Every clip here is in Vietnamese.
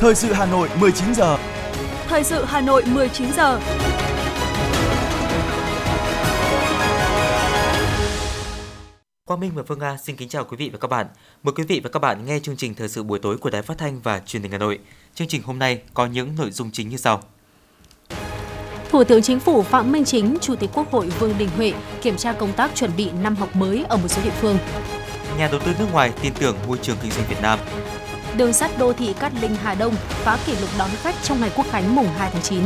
Thời sự Hà Nội 19 giờ. Thời sự Hà Nội 19 giờ. Quang Minh và Phương Nga xin kính chào quý vị và các bạn. Mời quý vị và các bạn nghe chương trình thời sự buổi tối của Đài Phát thanh và Truyền hình Hà Nội. Chương trình hôm nay có những nội dung chính như sau. Thủ tướng Chính phủ Phạm Minh Chính, Chủ tịch Quốc hội Vương Đình Huệ kiểm tra công tác chuẩn bị năm học mới ở một số địa phương. Nhà đầu tư nước ngoài tin tưởng môi trường kinh doanh Việt Nam. Đường sắt đô thị Cát Linh Hà Đông phá kỷ lục đón khách trong ngày Quốc khánh mùng 2 tháng 9.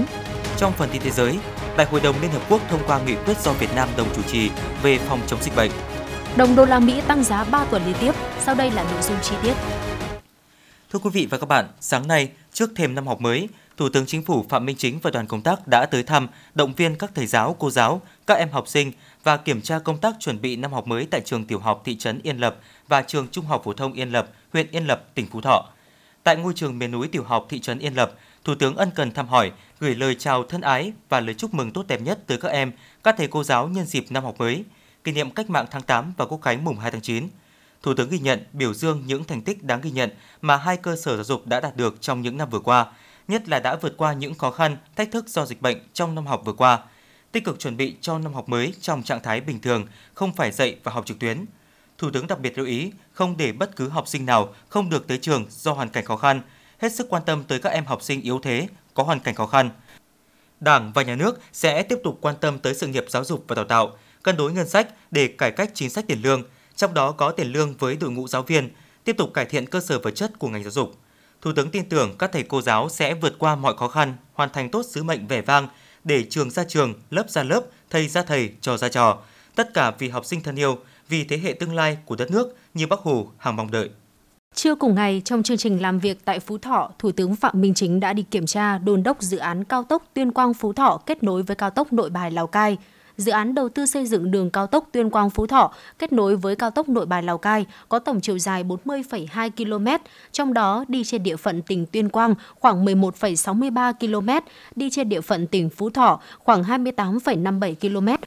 Trong phần tin thế giới, Đại hội đồng Liên Hợp Quốc thông qua nghị quyết do Việt Nam đồng chủ trì về phòng chống dịch bệnh. Đồng đô la Mỹ tăng giá 3 tuần liên tiếp. Sau đây là nội dung chi tiết. Thưa quý vị và các bạn, sáng nay, trước thềm năm học mới, Thủ tướng Chính phủ Phạm Minh Chính và đoàn công tác đã tới thăm, động viên các thầy giáo, cô giáo, các em học sinh và kiểm tra công tác chuẩn bị năm học mới tại trường tiểu học thị trấn Yên Lập và trường trung học phổ thông Yên Lập, huyện Yên Lập, tỉnh Phú Thọ. Tại ngôi trường miền núi tiểu học thị trấn Yên Lập, Thủ tướng ân cần thăm hỏi, gửi lời chào thân ái và lời chúc mừng tốt đẹp nhất tới các em, các thầy cô giáo nhân dịp năm học mới, kỷ niệm cách mạng tháng 8 và Quốc khánh mùng 2 tháng 9. Thủ tướng ghi nhận, biểu dương những thành tích đáng ghi nhận mà hai cơ sở giáo dục đã đạt được trong những năm vừa qua, nhất là đã vượt qua những khó khăn, thách thức do dịch bệnh trong năm học vừa qua, tích cực chuẩn bị cho năm học mới trong trạng thái bình thường, không phải dạy và học trực tuyến. Thủ tướng đặc biệt lưu ý không để bất cứ học sinh nào không được tới trường do hoàn cảnh khó khăn, hết sức quan tâm tới các em học sinh yếu thế, có hoàn cảnh khó khăn. Đảng và nhà nước sẽ tiếp tục quan tâm tới sự nghiệp giáo dục và đào tạo, cân đối ngân sách để cải cách chính sách tiền lương, trong đó có tiền lương với đội ngũ giáo viên, tiếp tục cải thiện cơ sở vật chất của ngành giáo dục. Thủ tướng tin tưởng các thầy cô giáo sẽ vượt qua mọi khó khăn, hoàn thành tốt sứ mệnh vẻ vang để trường ra trường, lớp ra lớp, thầy ra thầy, trò ra trò. Tất cả vì học sinh thân yêu, vì thế hệ tương lai của đất nước như Bác Hồ hàng mong đợi. Trưa cùng ngày, trong chương trình làm việc tại Phú Thọ, Thủ tướng Phạm Minh Chính đã đi kiểm tra đôn đốc dự án cao tốc Tuyên Quang Phú Thọ kết nối với cao tốc Nội Bài Lào Cai. Dự án đầu tư xây dựng đường cao tốc Tuyên Quang Phú Thọ kết nối với cao tốc Nội Bài Lào Cai có tổng chiều dài 40,2 km, trong đó đi trên địa phận tỉnh Tuyên Quang khoảng 11,63 km, đi trên địa phận tỉnh Phú Thọ khoảng 28,57 km.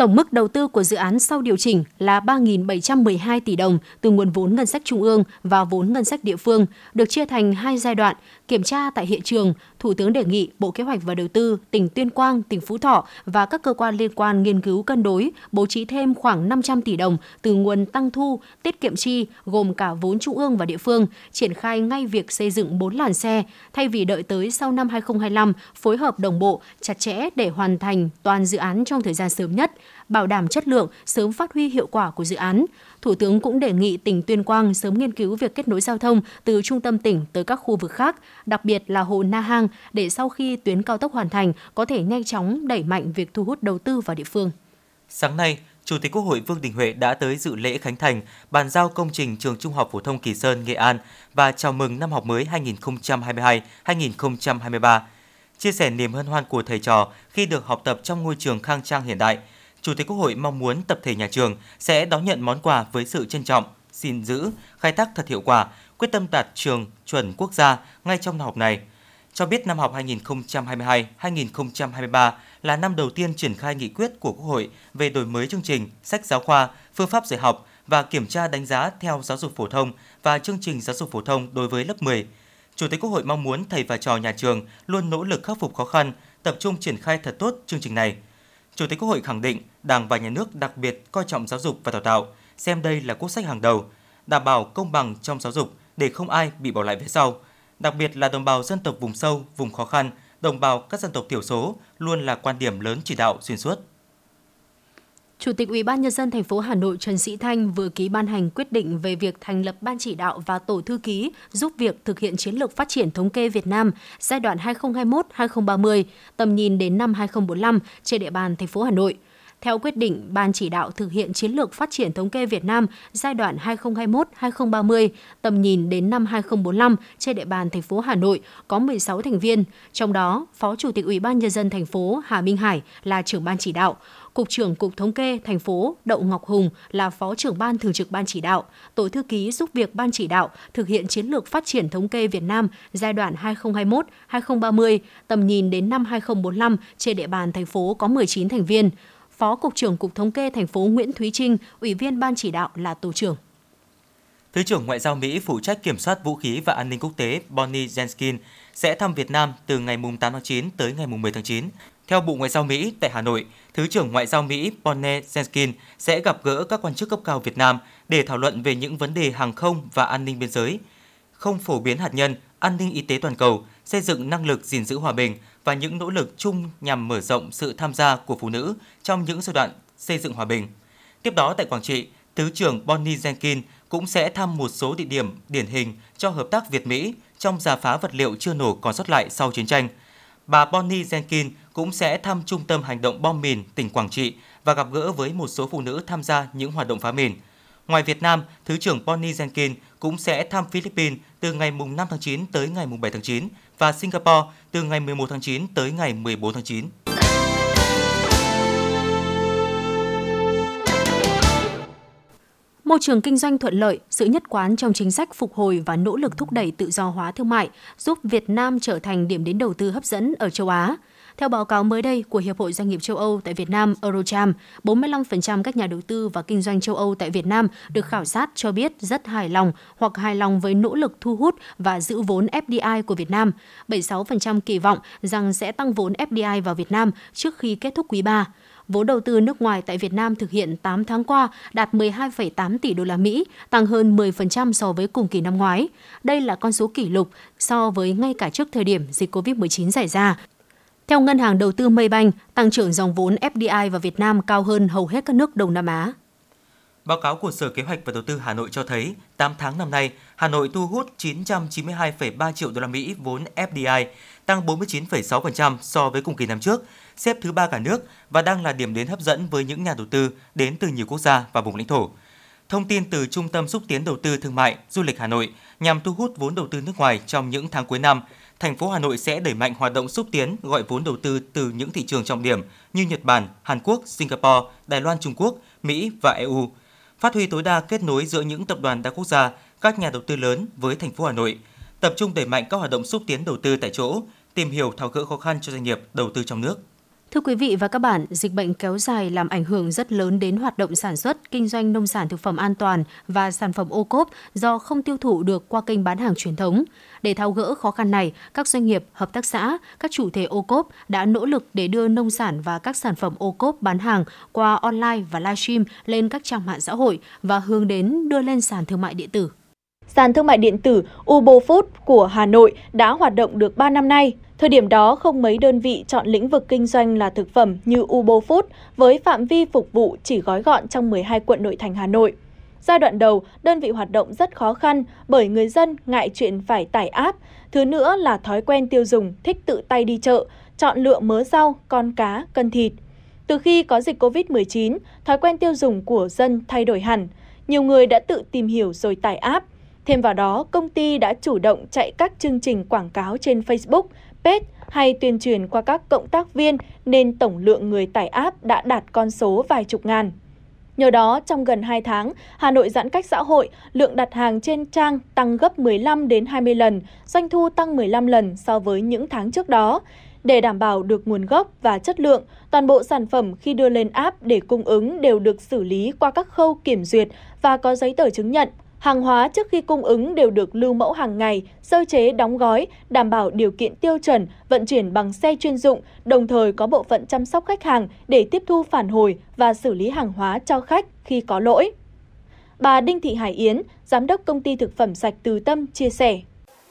Tổng mức đầu tư của dự án sau điều chỉnh là 3.712 tỷ đồng từ nguồn vốn ngân sách trung ương và vốn ngân sách địa phương, được chia thành hai giai đoạn. Kiểm tra tại hiện trường, Thủ tướng đề nghị Bộ Kế hoạch và Đầu tư, tỉnh Tuyên Quang, tỉnh Phú Thọ và các cơ quan liên quan nghiên cứu cân đối, bố trí thêm khoảng 500 tỷ đồng từ nguồn tăng thu, tiết kiệm chi, gồm cả vốn trung ương và địa phương, triển khai ngay việc xây dựng 4 làn xe, thay vì đợi tới sau năm 2025, phối hợp đồng bộ, chặt chẽ để hoàn thành toàn dự án trong thời gian sớm nhất, bảo đảm chất lượng, sớm phát huy hiệu quả của dự án. Thủ tướng cũng đề nghị tỉnh Tuyên Quang sớm nghiên cứu việc kết nối giao thông từ trung tâm tỉnh tới các khu vực khác, đặc biệt là hồ Na Hang, để sau khi tuyến cao tốc hoàn thành có thể nhanh chóng đẩy mạnh việc thu hút đầu tư vào địa phương. Sáng nay, Chủ tịch Quốc hội Vương Đình Huệ đã tới dự lễ khánh thành, bàn giao công trình trường Trung học phổ thông Kỳ Sơn, Nghệ An và chào mừng năm học mới 2022-2023. Chia sẻ niềm hân hoan của thầy trò khi được học tập trong ngôi trường khang trang hiện đại, Chủ tịch Quốc hội mong muốn tập thể nhà trường sẽ đón nhận món quà với sự trân trọng, xin giữ, khai thác thật hiệu quả, quyết tâm đạt trường chuẩn quốc gia ngay trong năm học này. Cho biết năm học 2022-2023 là năm đầu tiên triển khai nghị quyết của Quốc hội về đổi mới chương trình, sách giáo khoa, phương pháp dạy học và kiểm tra đánh giá theo giáo dục phổ thông và chương trình giáo dục phổ thông đối với lớp 10. Chủ tịch Quốc hội mong muốn thầy và trò nhà trường luôn nỗ lực khắc phục khó khăn, tập trung triển khai thật tốt chương trình này – Chủ tịch Quốc hội khẳng định Đảng và Nhà nước đặc biệt coi trọng giáo dục và đào tạo, xem đây là quốc sách hàng đầu, đảm bảo công bằng trong giáo dục để không ai bị bỏ lại phía sau. Đặc biệt là đồng bào dân tộc vùng sâu, vùng khó khăn, đồng bào các dân tộc thiểu số luôn là quan điểm lớn chỉ đạo xuyên suốt. Chủ tịch Ủy ban nhân dân thành phố Hà Nội Trần Sĩ Thanh vừa ký ban hành quyết định về việc thành lập ban chỉ đạo và tổ thư ký giúp việc thực hiện chiến lược phát triển thống kê Việt Nam giai đoạn 2021-2030, tầm nhìn đến năm 2045 trên địa bàn thành phố Hà Nội. Theo quyết định, Ban chỉ đạo thực hiện chiến lược phát triển thống kê Việt Nam giai đoạn 2021-2030, tầm nhìn đến năm 2045 trên địa bàn thành phố Hà Nội có 16 thành viên, trong đó Phó Chủ tịch Ủy ban nhân dân thành phố Hà Minh Hải là trưởng ban chỉ đạo, Cục trưởng Cục Thống kê thành phố Đậu Ngọc Hùng là Phó trưởng ban thường trực ban chỉ đạo, Tổ thư ký giúp việc ban chỉ đạo thực hiện chiến lược phát triển thống kê Việt Nam giai đoạn 2021-2030, tầm nhìn đến năm 2045 trên địa bàn thành phố có 19 thành viên. Phó Cục trưởng Cục Thống kê thành phố Nguyễn Thúy Trinh, Ủy viên Ban chỉ đạo là tổ trưởng. Thứ trưởng Ngoại giao Mỹ phụ trách kiểm soát vũ khí và an ninh quốc tế Bonnie Jenskin sẽ thăm Việt Nam từ ngày 8 tháng 9 tới ngày 10 tháng 9. Theo Bộ Ngoại giao Mỹ tại Hà Nội, Thứ trưởng Ngoại giao Mỹ Bonnie Jenskin sẽ gặp gỡ các quan chức cấp cao Việt Nam để thảo luận về những vấn đề hàng không và an ninh biên giới, không phổ biến hạt nhân, an ninh y tế toàn cầu, xây dựng năng lực gìn giữ hòa bình và những nỗ lực chung nhằm mở rộng sự tham gia của phụ nữ trong những giai đoạn xây dựng hòa bình. Tiếp đó tại Quảng Trị, Thứ trưởng Bonnie Jenkins cũng sẽ thăm một số địa điểm điển hình cho hợp tác Việt-Mỹ trong giả phá vật liệu chưa nổ còn sót lại sau chiến tranh. Bà Bonnie Jenkins cũng sẽ thăm Trung tâm Hành động bom mìn tỉnh Quảng Trị và gặp gỡ với một số phụ nữ tham gia những hoạt động phá mìn. Ngoài Việt Nam, Thứ trưởng Bonnie Jenkins cũng sẽ thăm Philippines từ ngày 5 tháng 9 tới ngày 7 tháng 9 và Singapore từ ngày 11 tháng 9 tới ngày 14 tháng 9. Môi trường kinh doanh thuận lợi, sự nhất quán trong chính sách phục hồi và nỗ lực thúc đẩy tự do hóa thương mại giúp Việt Nam trở thành điểm đến đầu tư hấp dẫn ở châu Á. Theo báo cáo mới đây của Hiệp hội Doanh nghiệp châu Âu tại Việt Nam Eurocharm, 45% các nhà đầu tư và kinh doanh châu Âu tại Việt Nam được khảo sát cho biết rất hài lòng hoặc hài lòng với nỗ lực thu hút và giữ vốn FDI của Việt Nam. 76% kỳ vọng rằng sẽ tăng vốn FDI vào Việt Nam trước khi kết thúc quý 3 vốn đầu tư nước ngoài tại Việt Nam thực hiện 8 tháng qua đạt 12,8 tỷ đô la Mỹ, tăng hơn 10% so với cùng kỳ năm ngoái. Đây là con số kỷ lục so với ngay cả trước thời điểm dịch COVID-19 xảy ra. Theo Ngân hàng Đầu tư Maybank, tăng trưởng dòng vốn FDI vào Việt Nam cao hơn hầu hết các nước Đông Nam Á. Báo cáo của Sở Kế hoạch và Đầu tư Hà Nội cho thấy, 8 tháng năm nay, Hà Nội thu hút 992,3 triệu đô la Mỹ vốn FDI, tăng 49,6% so với cùng kỳ năm trước, xếp thứ ba cả nước và đang là điểm đến hấp dẫn với những nhà đầu tư đến từ nhiều quốc gia và vùng lãnh thổ. Thông tin từ Trung tâm xúc tiến đầu tư thương mại du lịch Hà Nội nhằm thu hút vốn đầu tư nước ngoài trong những tháng cuối năm, thành phố Hà Nội sẽ đẩy mạnh hoạt động xúc tiến gọi vốn đầu tư từ những thị trường trọng điểm như Nhật Bản, Hàn Quốc, Singapore, Đài Loan, Trung Quốc, Mỹ và EU. Phát huy tối đa kết nối giữa những tập đoàn đa quốc gia, các nhà đầu tư lớn với thành phố Hà Nội, tập trung đẩy mạnh các hoạt động xúc tiến đầu tư tại chỗ, tìm hiểu tháo gỡ khó khăn cho doanh nghiệp đầu tư trong nước. Thưa quý vị và các bạn, dịch bệnh kéo dài làm ảnh hưởng rất lớn đến hoạt động sản xuất, kinh doanh nông sản thực phẩm an toàn và sản phẩm ô cốp do không tiêu thụ được qua kênh bán hàng truyền thống. Để tháo gỡ khó khăn này, các doanh nghiệp, hợp tác xã, các chủ thể ô cốp đã nỗ lực để đưa nông sản và các sản phẩm ô cốp bán hàng qua online và livestream lên các trang mạng xã hội và hướng đến đưa lên sàn thương mại điện tử. Sàn thương mại điện tử Ubo Food của Hà Nội đã hoạt động được 3 năm nay. Thời điểm đó, không mấy đơn vị chọn lĩnh vực kinh doanh là thực phẩm như Ubo Food với phạm vi phục vụ chỉ gói gọn trong 12 quận nội thành Hà Nội. Giai đoạn đầu, đơn vị hoạt động rất khó khăn bởi người dân ngại chuyện phải tải app. Thứ nữa là thói quen tiêu dùng thích tự tay đi chợ, chọn lựa mớ rau, con cá, cân thịt. Từ khi có dịch COVID-19, thói quen tiêu dùng của dân thay đổi hẳn. Nhiều người đã tự tìm hiểu rồi tải app. Thêm vào đó, công ty đã chủ động chạy các chương trình quảng cáo trên Facebook, page hay tuyên truyền qua các cộng tác viên nên tổng lượng người tải app đã đạt con số vài chục ngàn. Nhờ đó, trong gần 2 tháng, Hà Nội giãn cách xã hội, lượng đặt hàng trên trang tăng gấp 15 đến 20 lần, doanh thu tăng 15 lần so với những tháng trước đó. Để đảm bảo được nguồn gốc và chất lượng, toàn bộ sản phẩm khi đưa lên app để cung ứng đều được xử lý qua các khâu kiểm duyệt và có giấy tờ chứng nhận. Hàng hóa trước khi cung ứng đều được lưu mẫu hàng ngày, sơ chế đóng gói, đảm bảo điều kiện tiêu chuẩn, vận chuyển bằng xe chuyên dụng, đồng thời có bộ phận chăm sóc khách hàng để tiếp thu phản hồi và xử lý hàng hóa cho khách khi có lỗi. Bà Đinh Thị Hải Yến, Giám đốc Công ty Thực phẩm Sạch Từ Tâm chia sẻ.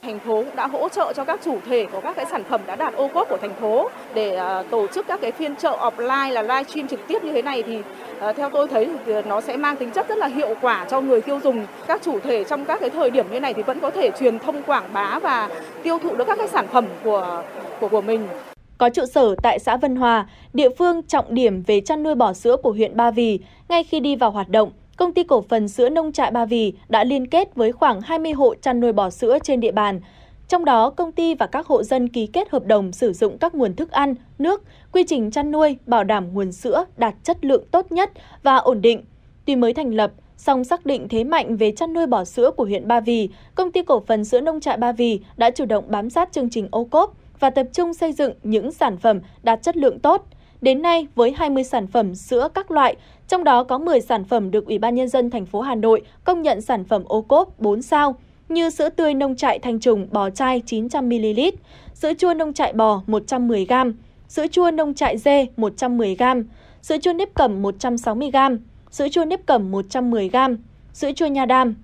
Thành phố cũng đã hỗ trợ cho các chủ thể của các cái sản phẩm đã đạt ô cốp của thành phố để uh, tổ chức các cái phiên chợ offline là live stream trực tiếp như thế này thì uh, theo tôi thấy thì nó sẽ mang tính chất rất là hiệu quả cho người tiêu dùng. Các chủ thể trong các cái thời điểm như này thì vẫn có thể truyền thông quảng bá và tiêu thụ được các cái sản phẩm của của của mình. Có trụ sở tại xã Vân Hòa, địa phương trọng điểm về chăn nuôi bò sữa của huyện Ba Vì, ngay khi đi vào hoạt động, công ty cổ phần sữa nông trại Ba Vì đã liên kết với khoảng 20 hộ chăn nuôi bò sữa trên địa bàn. Trong đó, công ty và các hộ dân ký kết hợp đồng sử dụng các nguồn thức ăn, nước, quy trình chăn nuôi bảo đảm nguồn sữa đạt chất lượng tốt nhất và ổn định. Tuy mới thành lập, song xác định thế mạnh về chăn nuôi bò sữa của huyện Ba Vì, công ty cổ phần sữa nông trại Ba Vì đã chủ động bám sát chương trình ô cốp và tập trung xây dựng những sản phẩm đạt chất lượng tốt – Đến nay, với 20 sản phẩm sữa các loại, trong đó có 10 sản phẩm được Ủy ban Nhân dân thành phố Hà Nội công nhận sản phẩm ô cốp 4 sao, như sữa tươi nông trại thanh trùng bò chai 900ml, sữa chua nông trại bò 110g, sữa chua nông trại dê 110g, sữa chua nếp cẩm 160g, sữa chua nếp cẩm 110g, sữa chua nha đam.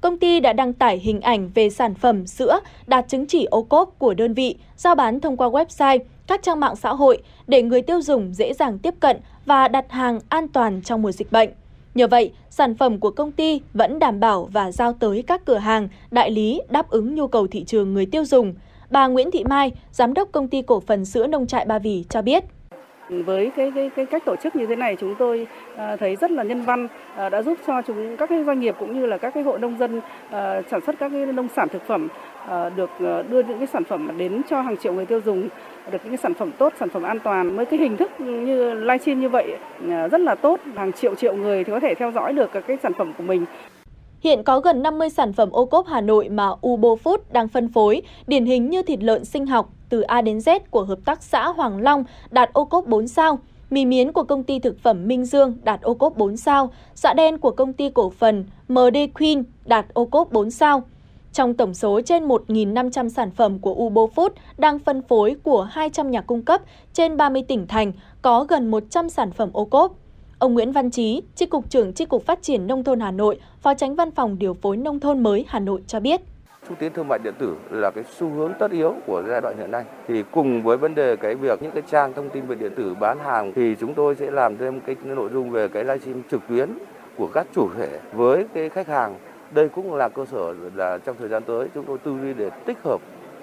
Công ty đã đăng tải hình ảnh về sản phẩm sữa đạt chứng chỉ ô cốp của đơn vị, giao bán thông qua website, các trang mạng xã hội để người tiêu dùng dễ dàng tiếp cận và đặt hàng an toàn trong mùa dịch bệnh. Nhờ vậy, sản phẩm của công ty vẫn đảm bảo và giao tới các cửa hàng, đại lý đáp ứng nhu cầu thị trường người tiêu dùng. Bà Nguyễn Thị Mai, giám đốc công ty cổ phần sữa nông trại Ba Vì cho biết. Với cái, cái, cái cách tổ chức như thế này chúng tôi à, thấy rất là nhân văn, à, đã giúp cho chúng các cái doanh nghiệp cũng như là các cái hộ nông dân à, sản xuất các cái nông sản thực phẩm được đưa những cái sản phẩm đến cho hàng triệu người tiêu dùng được những sản phẩm tốt, sản phẩm an toàn. Với cái hình thức như livestream như vậy à, rất là tốt, hàng triệu triệu người thì có thể theo dõi được các cái sản phẩm của mình. Hiện có gần 50 sản phẩm ô cốp Hà Nội mà Ubo Food đang phân phối, điển hình như thịt lợn sinh học từ A đến Z của Hợp tác xã Hoàng Long đạt ô cốp 4 sao, mì miến của công ty thực phẩm Minh Dương đạt ô cốp 4 sao, xạ đen của công ty cổ phần MD Queen đạt ô cốp 4 sao. Trong tổng số trên 1.500 sản phẩm của Ubo Food đang phân phối của 200 nhà cung cấp trên 30 tỉnh thành, có gần 100 sản phẩm ô cốp. Ông Nguyễn Văn Trí, tri cục trưởng tri cục Phát triển Nông thôn Hà Nội, Phó tránh Văn phòng Điều phối Nông thôn mới Hà Nội cho biết. xúc tiến thương mại điện tử là cái xu hướng tất yếu của giai đoạn hiện nay. Thì cùng với vấn đề cái việc những cái trang thông tin về điện tử bán hàng thì chúng tôi sẽ làm thêm cái nội dung về cái livestream trực tuyến của các chủ thể với cái khách hàng. Đây cũng là cơ sở là trong thời gian tới chúng tôi tư duy để tích hợp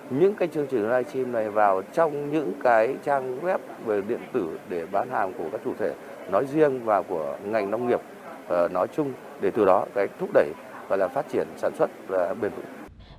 những cái chương trình livestream này vào trong những cái trang web về điện tử để bán hàng của các chủ thể nói riêng và của ngành nông nghiệp ờ, nói chung để từ đó cái thúc đẩy và là phát triển sản xuất và bền vững.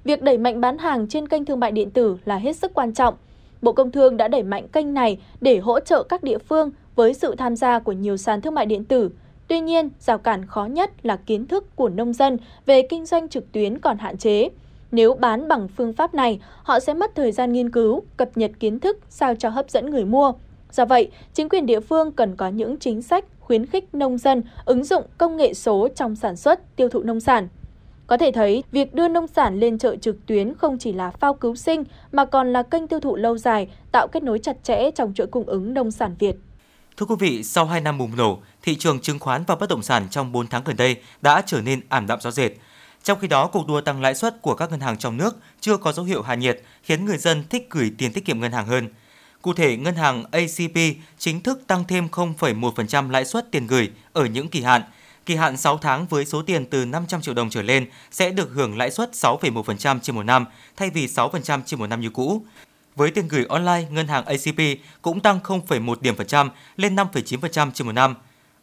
Việc đẩy mạnh bán hàng trên kênh thương mại điện tử là hết sức quan trọng. Bộ Công Thương đã đẩy mạnh kênh này để hỗ trợ các địa phương với sự tham gia của nhiều sàn thương mại điện tử. Tuy nhiên, rào cản khó nhất là kiến thức của nông dân về kinh doanh trực tuyến còn hạn chế. Nếu bán bằng phương pháp này, họ sẽ mất thời gian nghiên cứu, cập nhật kiến thức sao cho hấp dẫn người mua. Do vậy, chính quyền địa phương cần có những chính sách khuyến khích nông dân ứng dụng công nghệ số trong sản xuất, tiêu thụ nông sản. Có thể thấy, việc đưa nông sản lên chợ trực tuyến không chỉ là phao cứu sinh mà còn là kênh tiêu thụ lâu dài, tạo kết nối chặt chẽ trong chuỗi cung ứng nông sản Việt. Thưa quý vị, sau 2 năm bùng nổ, thị trường chứng khoán và bất động sản trong 4 tháng gần đây đã trở nên ảm đạm rõ rệt. Trong khi đó, cuộc đua tăng lãi suất của các ngân hàng trong nước chưa có dấu hiệu hạ nhiệt, khiến người dân thích gửi tiền tiết kiệm ngân hàng hơn. Cụ thể, ngân hàng ACP chính thức tăng thêm 0,1% lãi suất tiền gửi ở những kỳ hạn. Kỳ hạn 6 tháng với số tiền từ 500 triệu đồng trở lên sẽ được hưởng lãi suất 6,1% trên một năm thay vì 6% trên một năm như cũ. Với tiền gửi online, ngân hàng ACP cũng tăng 0,1 điểm phần trăm lên 5,9% trên một năm.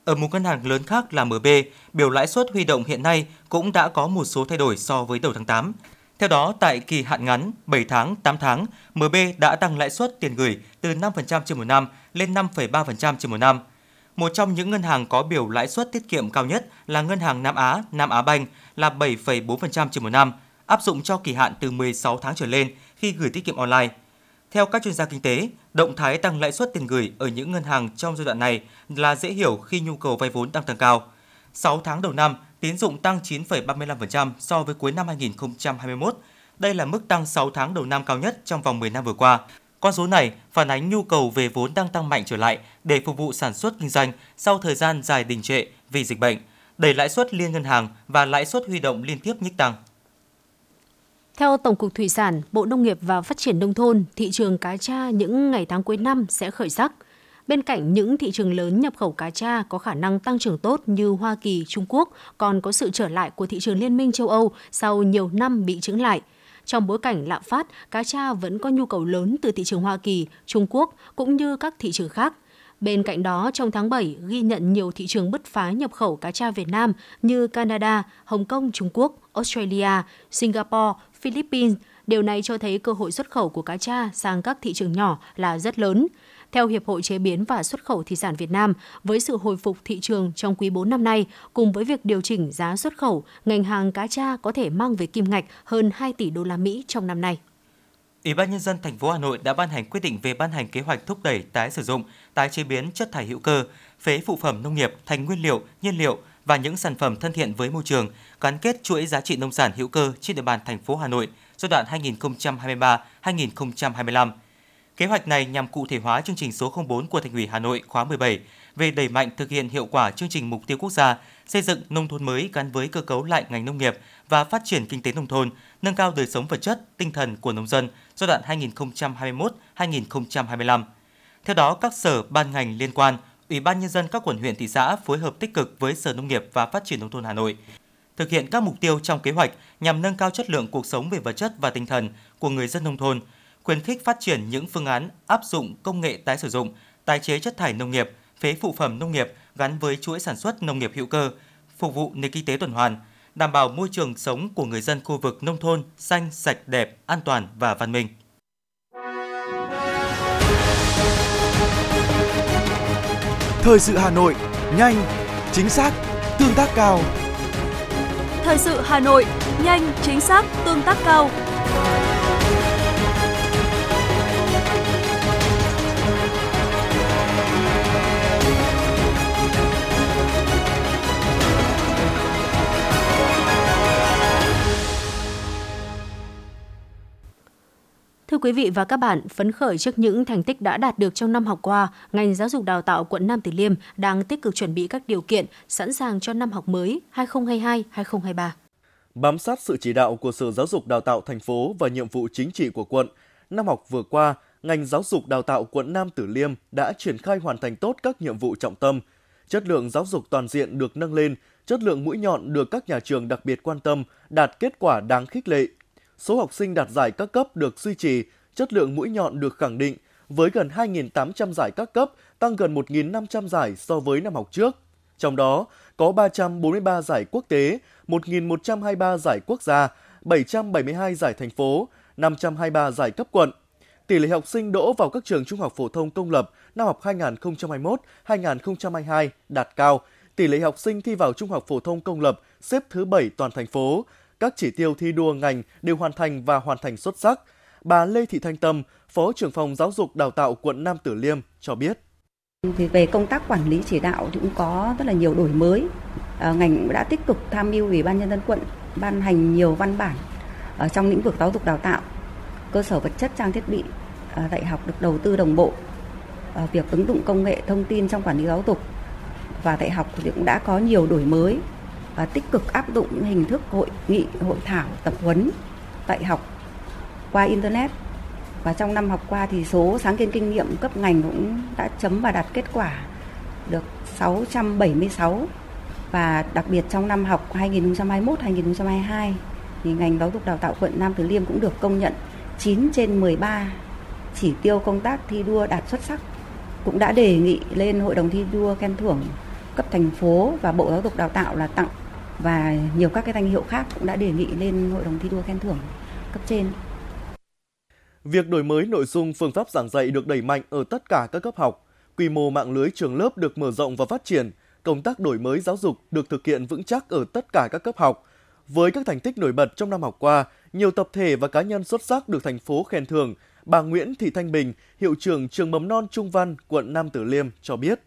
Ở một ngân hàng lớn khác là MB, biểu lãi suất huy động hiện nay cũng đã có một số thay đổi so với đầu tháng 8. Theo đó, tại kỳ hạn ngắn 7 tháng, 8 tháng, MB đã tăng lãi suất tiền gửi từ 5% trên một năm lên 5,3% trên một năm. Một trong những ngân hàng có biểu lãi suất tiết kiệm cao nhất là ngân hàng Nam Á, Nam Á Banh là 7,4% trên một năm, áp dụng cho kỳ hạn từ 16 tháng trở lên khi gửi tiết kiệm online. Theo các chuyên gia kinh tế, động thái tăng lãi suất tiền gửi ở những ngân hàng trong giai đoạn này là dễ hiểu khi nhu cầu vay vốn đang tăng cao. 6 tháng đầu năm, tín dụng tăng 9,35% so với cuối năm 2021. Đây là mức tăng 6 tháng đầu năm cao nhất trong vòng 10 năm vừa qua. Con số này phản ánh nhu cầu về vốn đang tăng mạnh trở lại để phục vụ sản xuất kinh doanh sau thời gian dài đình trệ vì dịch bệnh, đẩy lãi suất liên ngân hàng và lãi suất huy động liên tiếp nhích tăng. Theo Tổng cục Thủy sản, Bộ Nông nghiệp và Phát triển Nông thôn, thị trường cá tra những ngày tháng cuối năm sẽ khởi sắc. Bên cạnh những thị trường lớn nhập khẩu cá tra có khả năng tăng trưởng tốt như Hoa Kỳ, Trung Quốc, còn có sự trở lại của thị trường Liên minh châu Âu sau nhiều năm bị trứng lại. Trong bối cảnh lạm phát, cá tra vẫn có nhu cầu lớn từ thị trường Hoa Kỳ, Trung Quốc cũng như các thị trường khác. Bên cạnh đó, trong tháng 7 ghi nhận nhiều thị trường bứt phá nhập khẩu cá tra Việt Nam như Canada, Hồng Kông, Trung Quốc, Australia, Singapore, Philippines. Điều này cho thấy cơ hội xuất khẩu của cá tra sang các thị trường nhỏ là rất lớn. Theo Hiệp hội Chế biến và Xuất khẩu Thủy sản Việt Nam, với sự hồi phục thị trường trong quý 4 năm nay, cùng với việc điều chỉnh giá xuất khẩu, ngành hàng cá tra có thể mang về kim ngạch hơn 2 tỷ đô la Mỹ trong năm nay. Ủy ban nhân dân thành phố Hà Nội đã ban hành quyết định về ban hành kế hoạch thúc đẩy tái sử dụng, tái chế biến chất thải hữu cơ, phế phụ phẩm nông nghiệp thành nguyên liệu, nhiên liệu và những sản phẩm thân thiện với môi trường, gắn kết chuỗi giá trị nông sản hữu cơ trên địa bàn thành phố Hà Nội giai đoạn 2023-2025. Kế hoạch này nhằm cụ thể hóa chương trình số 04 của Thành ủy Hà Nội khóa 17 về đẩy mạnh thực hiện hiệu quả chương trình mục tiêu quốc gia xây dựng nông thôn mới gắn với cơ cấu lại ngành nông nghiệp và phát triển kinh tế nông thôn, nâng cao đời sống vật chất, tinh thần của nông dân giai đoạn 2021-2025. Theo đó, các sở ban ngành liên quan, Ủy ban nhân dân các quận huyện thị xã phối hợp tích cực với Sở Nông nghiệp và Phát triển nông thôn Hà Nội thực hiện các mục tiêu trong kế hoạch nhằm nâng cao chất lượng cuộc sống về vật chất và tinh thần của người dân nông thôn, khuyến khích phát triển những phương án áp dụng công nghệ tái sử dụng, tái chế chất thải nông nghiệp, phế phụ phẩm nông nghiệp gắn với chuỗi sản xuất nông nghiệp hữu cơ, phục vụ nền kinh tế tuần hoàn, đảm bảo môi trường sống của người dân khu vực nông thôn xanh, sạch, đẹp, an toàn và văn minh. Thời sự Hà Nội, nhanh, chính xác, tương tác cao. Thời sự Hà Nội, nhanh, chính xác, tương tác cao. Thưa quý vị và các bạn, phấn khởi trước những thành tích đã đạt được trong năm học qua, ngành giáo dục đào tạo quận Nam Từ Liêm đang tích cực chuẩn bị các điều kiện sẵn sàng cho năm học mới 2022-2023. Bám sát sự chỉ đạo của Sở Giáo dục Đào tạo thành phố và nhiệm vụ chính trị của quận, năm học vừa qua, ngành giáo dục đào tạo quận Nam Tử Liêm đã triển khai hoàn thành tốt các nhiệm vụ trọng tâm. Chất lượng giáo dục toàn diện được nâng lên, chất lượng mũi nhọn được các nhà trường đặc biệt quan tâm, đạt kết quả đáng khích lệ, số học sinh đạt giải các cấp được duy trì, chất lượng mũi nhọn được khẳng định với gần 2.800 giải các cấp, tăng gần 1.500 giải so với năm học trước. Trong đó có 343 giải quốc tế, 1.123 giải quốc gia, 772 giải thành phố, 523 giải cấp quận. Tỷ lệ học sinh đỗ vào các trường trung học phổ thông công lập năm học 2021-2022 đạt cao. Tỷ lệ học sinh thi vào trung học phổ thông công lập xếp thứ 7 toàn thành phố, các chỉ tiêu thi đua ngành đều hoàn thành và hoàn thành xuất sắc. Bà Lê Thị Thanh Tâm, Phó trưởng phòng giáo dục đào tạo quận Nam Tử Liêm cho biết. Thì về công tác quản lý chỉ đạo thì cũng có rất là nhiều đổi mới. À, ngành cũng đã tích cực tham mưu Ủy ban nhân dân quận ban hành nhiều văn bản ở trong lĩnh vực giáo dục đào tạo, cơ sở vật chất trang thiết bị à, dạy học được đầu tư đồng bộ, à, việc ứng dụng công nghệ thông tin trong quản lý giáo dục và dạy học thì cũng đã có nhiều đổi mới và tích cực áp dụng những hình thức hội nghị, hội thảo, tập huấn, dạy học qua internet. Và trong năm học qua thì số sáng kiến kinh nghiệm cấp ngành cũng đã chấm và đạt kết quả được 676 và đặc biệt trong năm học 2021-2022 thì ngành giáo dục đào tạo quận Nam Từ Liêm cũng được công nhận 9 trên 13 chỉ tiêu công tác thi đua đạt xuất sắc cũng đã đề nghị lên hội đồng thi đua khen thưởng cấp thành phố và Bộ Giáo dục Đào tạo là tặng và nhiều các cái danh hiệu khác cũng đã đề nghị lên hội đồng thi đua khen thưởng cấp trên. Việc đổi mới nội dung phương pháp giảng dạy được đẩy mạnh ở tất cả các cấp học, quy mô mạng lưới trường lớp được mở rộng và phát triển, công tác đổi mới giáo dục được thực hiện vững chắc ở tất cả các cấp học. Với các thành tích nổi bật trong năm học qua, nhiều tập thể và cá nhân xuất sắc được thành phố khen thưởng. Bà Nguyễn Thị Thanh Bình, hiệu trưởng trường mầm non Trung Văn, quận Nam Tử Liêm cho biết.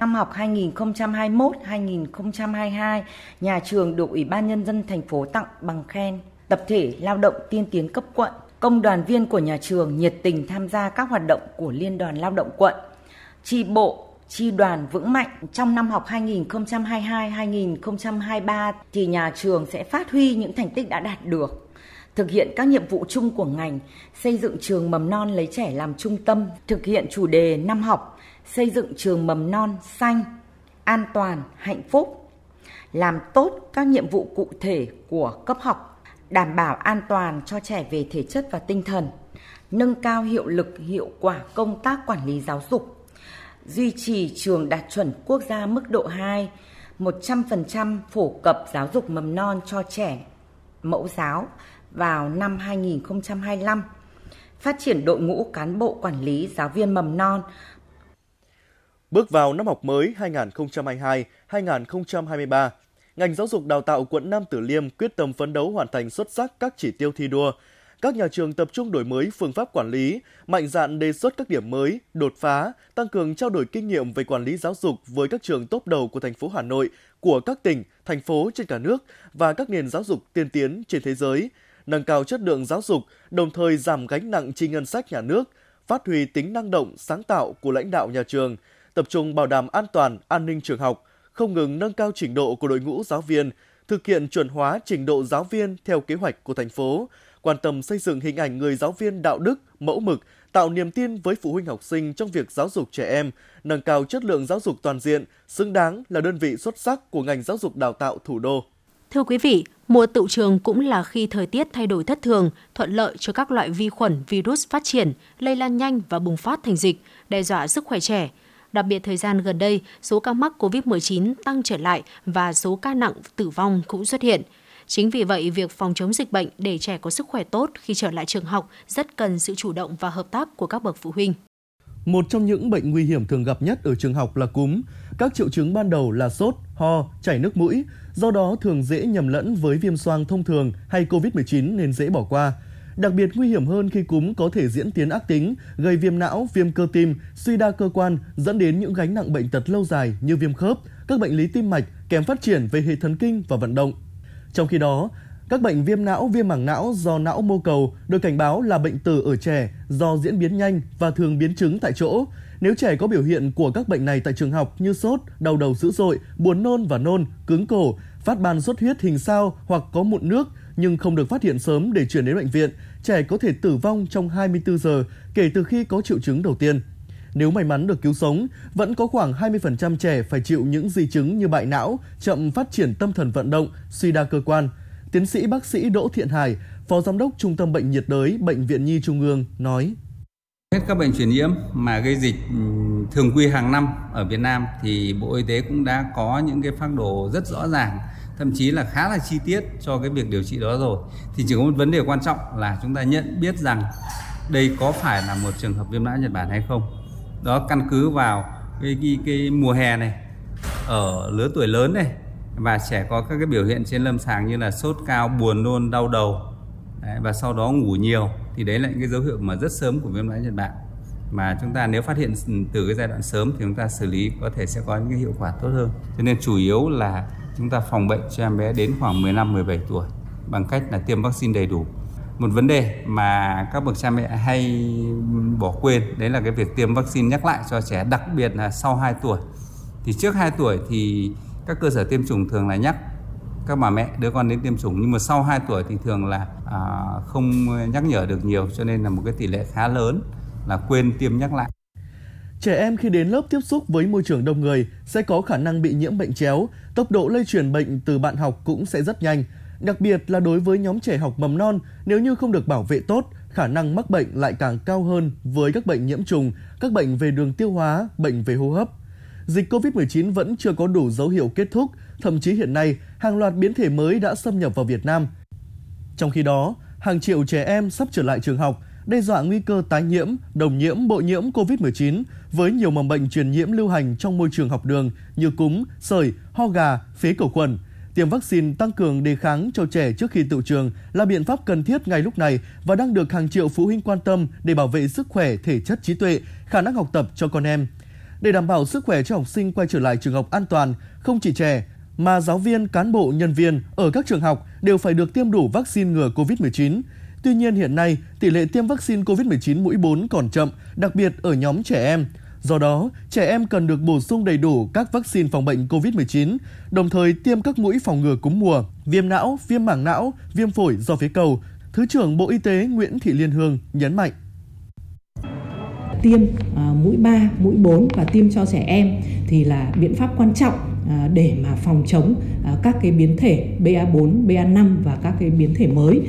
Năm học 2021-2022, nhà trường được Ủy ban Nhân dân thành phố tặng bằng khen. Tập thể lao động tiên tiến cấp quận, công đoàn viên của nhà trường nhiệt tình tham gia các hoạt động của Liên đoàn Lao động quận. Chi bộ, chi đoàn vững mạnh trong năm học 2022-2023 thì nhà trường sẽ phát huy những thành tích đã đạt được thực hiện các nhiệm vụ chung của ngành, xây dựng trường mầm non lấy trẻ làm trung tâm, thực hiện chủ đề năm học xây dựng trường mầm non xanh, an toàn, hạnh phúc, làm tốt các nhiệm vụ cụ thể của cấp học, đảm bảo an toàn cho trẻ về thể chất và tinh thần, nâng cao hiệu lực hiệu quả công tác quản lý giáo dục, duy trì trường đạt chuẩn quốc gia mức độ 2, 100% phổ cập giáo dục mầm non cho trẻ mẫu giáo vào năm 2025, phát triển đội ngũ cán bộ quản lý giáo viên mầm non Bước vào năm học mới 2022-2023, ngành giáo dục đào tạo quận Nam Tử Liêm quyết tâm phấn đấu hoàn thành xuất sắc các chỉ tiêu thi đua, các nhà trường tập trung đổi mới phương pháp quản lý, mạnh dạn đề xuất các điểm mới, đột phá, tăng cường trao đổi kinh nghiệm về quản lý giáo dục với các trường tốt đầu của thành phố Hà Nội, của các tỉnh, thành phố trên cả nước và các nền giáo dục tiên tiến trên thế giới, nâng cao chất lượng giáo dục, đồng thời giảm gánh nặng chi ngân sách nhà nước, phát huy tính năng động, sáng tạo của lãnh đạo nhà trường, tập trung bảo đảm an toàn, an ninh trường học, không ngừng nâng cao trình độ của đội ngũ giáo viên, thực hiện chuẩn hóa trình độ giáo viên theo kế hoạch của thành phố, quan tâm xây dựng hình ảnh người giáo viên đạo đức, mẫu mực, tạo niềm tin với phụ huynh học sinh trong việc giáo dục trẻ em, nâng cao chất lượng giáo dục toàn diện, xứng đáng là đơn vị xuất sắc của ngành giáo dục đào tạo thủ đô. Thưa quý vị, mùa tựu trường cũng là khi thời tiết thay đổi thất thường, thuận lợi cho các loại vi khuẩn, virus phát triển, lây lan nhanh và bùng phát thành dịch, đe dọa sức khỏe trẻ. Đặc biệt thời gian gần đây, số ca mắc COVID-19 tăng trở lại và số ca nặng tử vong cũng xuất hiện. Chính vì vậy, việc phòng chống dịch bệnh để trẻ có sức khỏe tốt khi trở lại trường học rất cần sự chủ động và hợp tác của các bậc phụ huynh. Một trong những bệnh nguy hiểm thường gặp nhất ở trường học là cúm. Các triệu chứng ban đầu là sốt, ho, chảy nước mũi, do đó thường dễ nhầm lẫn với viêm xoang thông thường hay COVID-19 nên dễ bỏ qua. Đặc biệt nguy hiểm hơn khi cúm có thể diễn tiến ác tính, gây viêm não, viêm cơ tim, suy đa cơ quan, dẫn đến những gánh nặng bệnh tật lâu dài như viêm khớp, các bệnh lý tim mạch kèm phát triển về hệ thần kinh và vận động. Trong khi đó, các bệnh viêm não, viêm màng não do não mô cầu được cảnh báo là bệnh tử ở trẻ do diễn biến nhanh và thường biến chứng tại chỗ. Nếu trẻ có biểu hiện của các bệnh này tại trường học như sốt, đau đầu dữ dội, buồn nôn và nôn, cứng cổ, phát ban xuất huyết hình sao hoặc có mụn nước nhưng không được phát hiện sớm để chuyển đến bệnh viện, trẻ có thể tử vong trong 24 giờ kể từ khi có triệu chứng đầu tiên. Nếu may mắn được cứu sống, vẫn có khoảng 20% trẻ phải chịu những di chứng như bại não, chậm phát triển tâm thần vận động, suy đa cơ quan. Tiến sĩ bác sĩ Đỗ Thiện Hải, Phó Giám đốc Trung tâm Bệnh nhiệt đới Bệnh viện Nhi Trung ương nói. Hết các bệnh truyền nhiễm mà gây dịch ừ, thường quy hàng năm ở Việt Nam thì Bộ Y tế cũng đã có những cái phác đồ rất rõ ràng thậm chí là khá là chi tiết cho cái việc điều trị đó rồi. Thì chỉ có một vấn đề quan trọng là chúng ta nhận biết rằng đây có phải là một trường hợp viêm não Nhật Bản hay không. Đó căn cứ vào cái, cái, cái mùa hè này ở lứa tuổi lớn này và trẻ có các cái biểu hiện trên lâm sàng như là sốt cao buồn nôn đau đầu đấy, và sau đó ngủ nhiều thì đấy là những cái dấu hiệu mà rất sớm của viêm não Nhật Bản. Mà chúng ta nếu phát hiện từ cái giai đoạn sớm thì chúng ta xử lý có thể sẽ có những cái hiệu quả tốt hơn. Cho nên chủ yếu là chúng ta phòng bệnh cho em bé đến khoảng 15 17 tuổi bằng cách là tiêm vaccine đầy đủ một vấn đề mà các bậc cha mẹ hay bỏ quên đấy là cái việc tiêm vaccine nhắc lại cho trẻ đặc biệt là sau 2 tuổi thì trước 2 tuổi thì các cơ sở tiêm chủng thường là nhắc các bà mẹ đưa con đến tiêm chủng nhưng mà sau 2 tuổi thì thường là à, không nhắc nhở được nhiều cho nên là một cái tỷ lệ khá lớn là quên tiêm nhắc lại. Trẻ em khi đến lớp tiếp xúc với môi trường đông người sẽ có khả năng bị nhiễm bệnh chéo, tốc độ lây truyền bệnh từ bạn học cũng sẽ rất nhanh. Đặc biệt là đối với nhóm trẻ học mầm non, nếu như không được bảo vệ tốt, khả năng mắc bệnh lại càng cao hơn với các bệnh nhiễm trùng, các bệnh về đường tiêu hóa, bệnh về hô hấp. Dịch COVID-19 vẫn chưa có đủ dấu hiệu kết thúc, thậm chí hiện nay hàng loạt biến thể mới đã xâm nhập vào Việt Nam. Trong khi đó, hàng triệu trẻ em sắp trở lại trường học, đe dọa nguy cơ tái nhiễm, đồng nhiễm, bội nhiễm COVID-19 với nhiều mầm bệnh truyền nhiễm lưu hành trong môi trường học đường như cúm, sởi, ho gà, phế cầu khuẩn. Tiêm vaccine tăng cường đề kháng cho trẻ trước khi tự trường là biện pháp cần thiết ngay lúc này và đang được hàng triệu phụ huynh quan tâm để bảo vệ sức khỏe, thể chất trí tuệ, khả năng học tập cho con em. Để đảm bảo sức khỏe cho học sinh quay trở lại trường học an toàn, không chỉ trẻ, mà giáo viên, cán bộ, nhân viên ở các trường học đều phải được tiêm đủ vaccine ngừa COVID-19. Tuy nhiên hiện nay, tỷ lệ tiêm vaccine COVID-19 mũi 4 còn chậm, đặc biệt ở nhóm trẻ em. Do đó, trẻ em cần được bổ sung đầy đủ các vaccine phòng bệnh COVID-19, đồng thời tiêm các mũi phòng ngừa cúm mùa, viêm não, viêm mảng não, viêm phổi do phế cầu. Thứ trưởng Bộ Y tế Nguyễn Thị Liên Hương nhấn mạnh. Tiêm à, mũi 3, mũi 4 và tiêm cho trẻ em thì là biện pháp quan trọng à, để mà phòng chống à, các cái biến thể BA4, BA5 và các cái biến thể mới.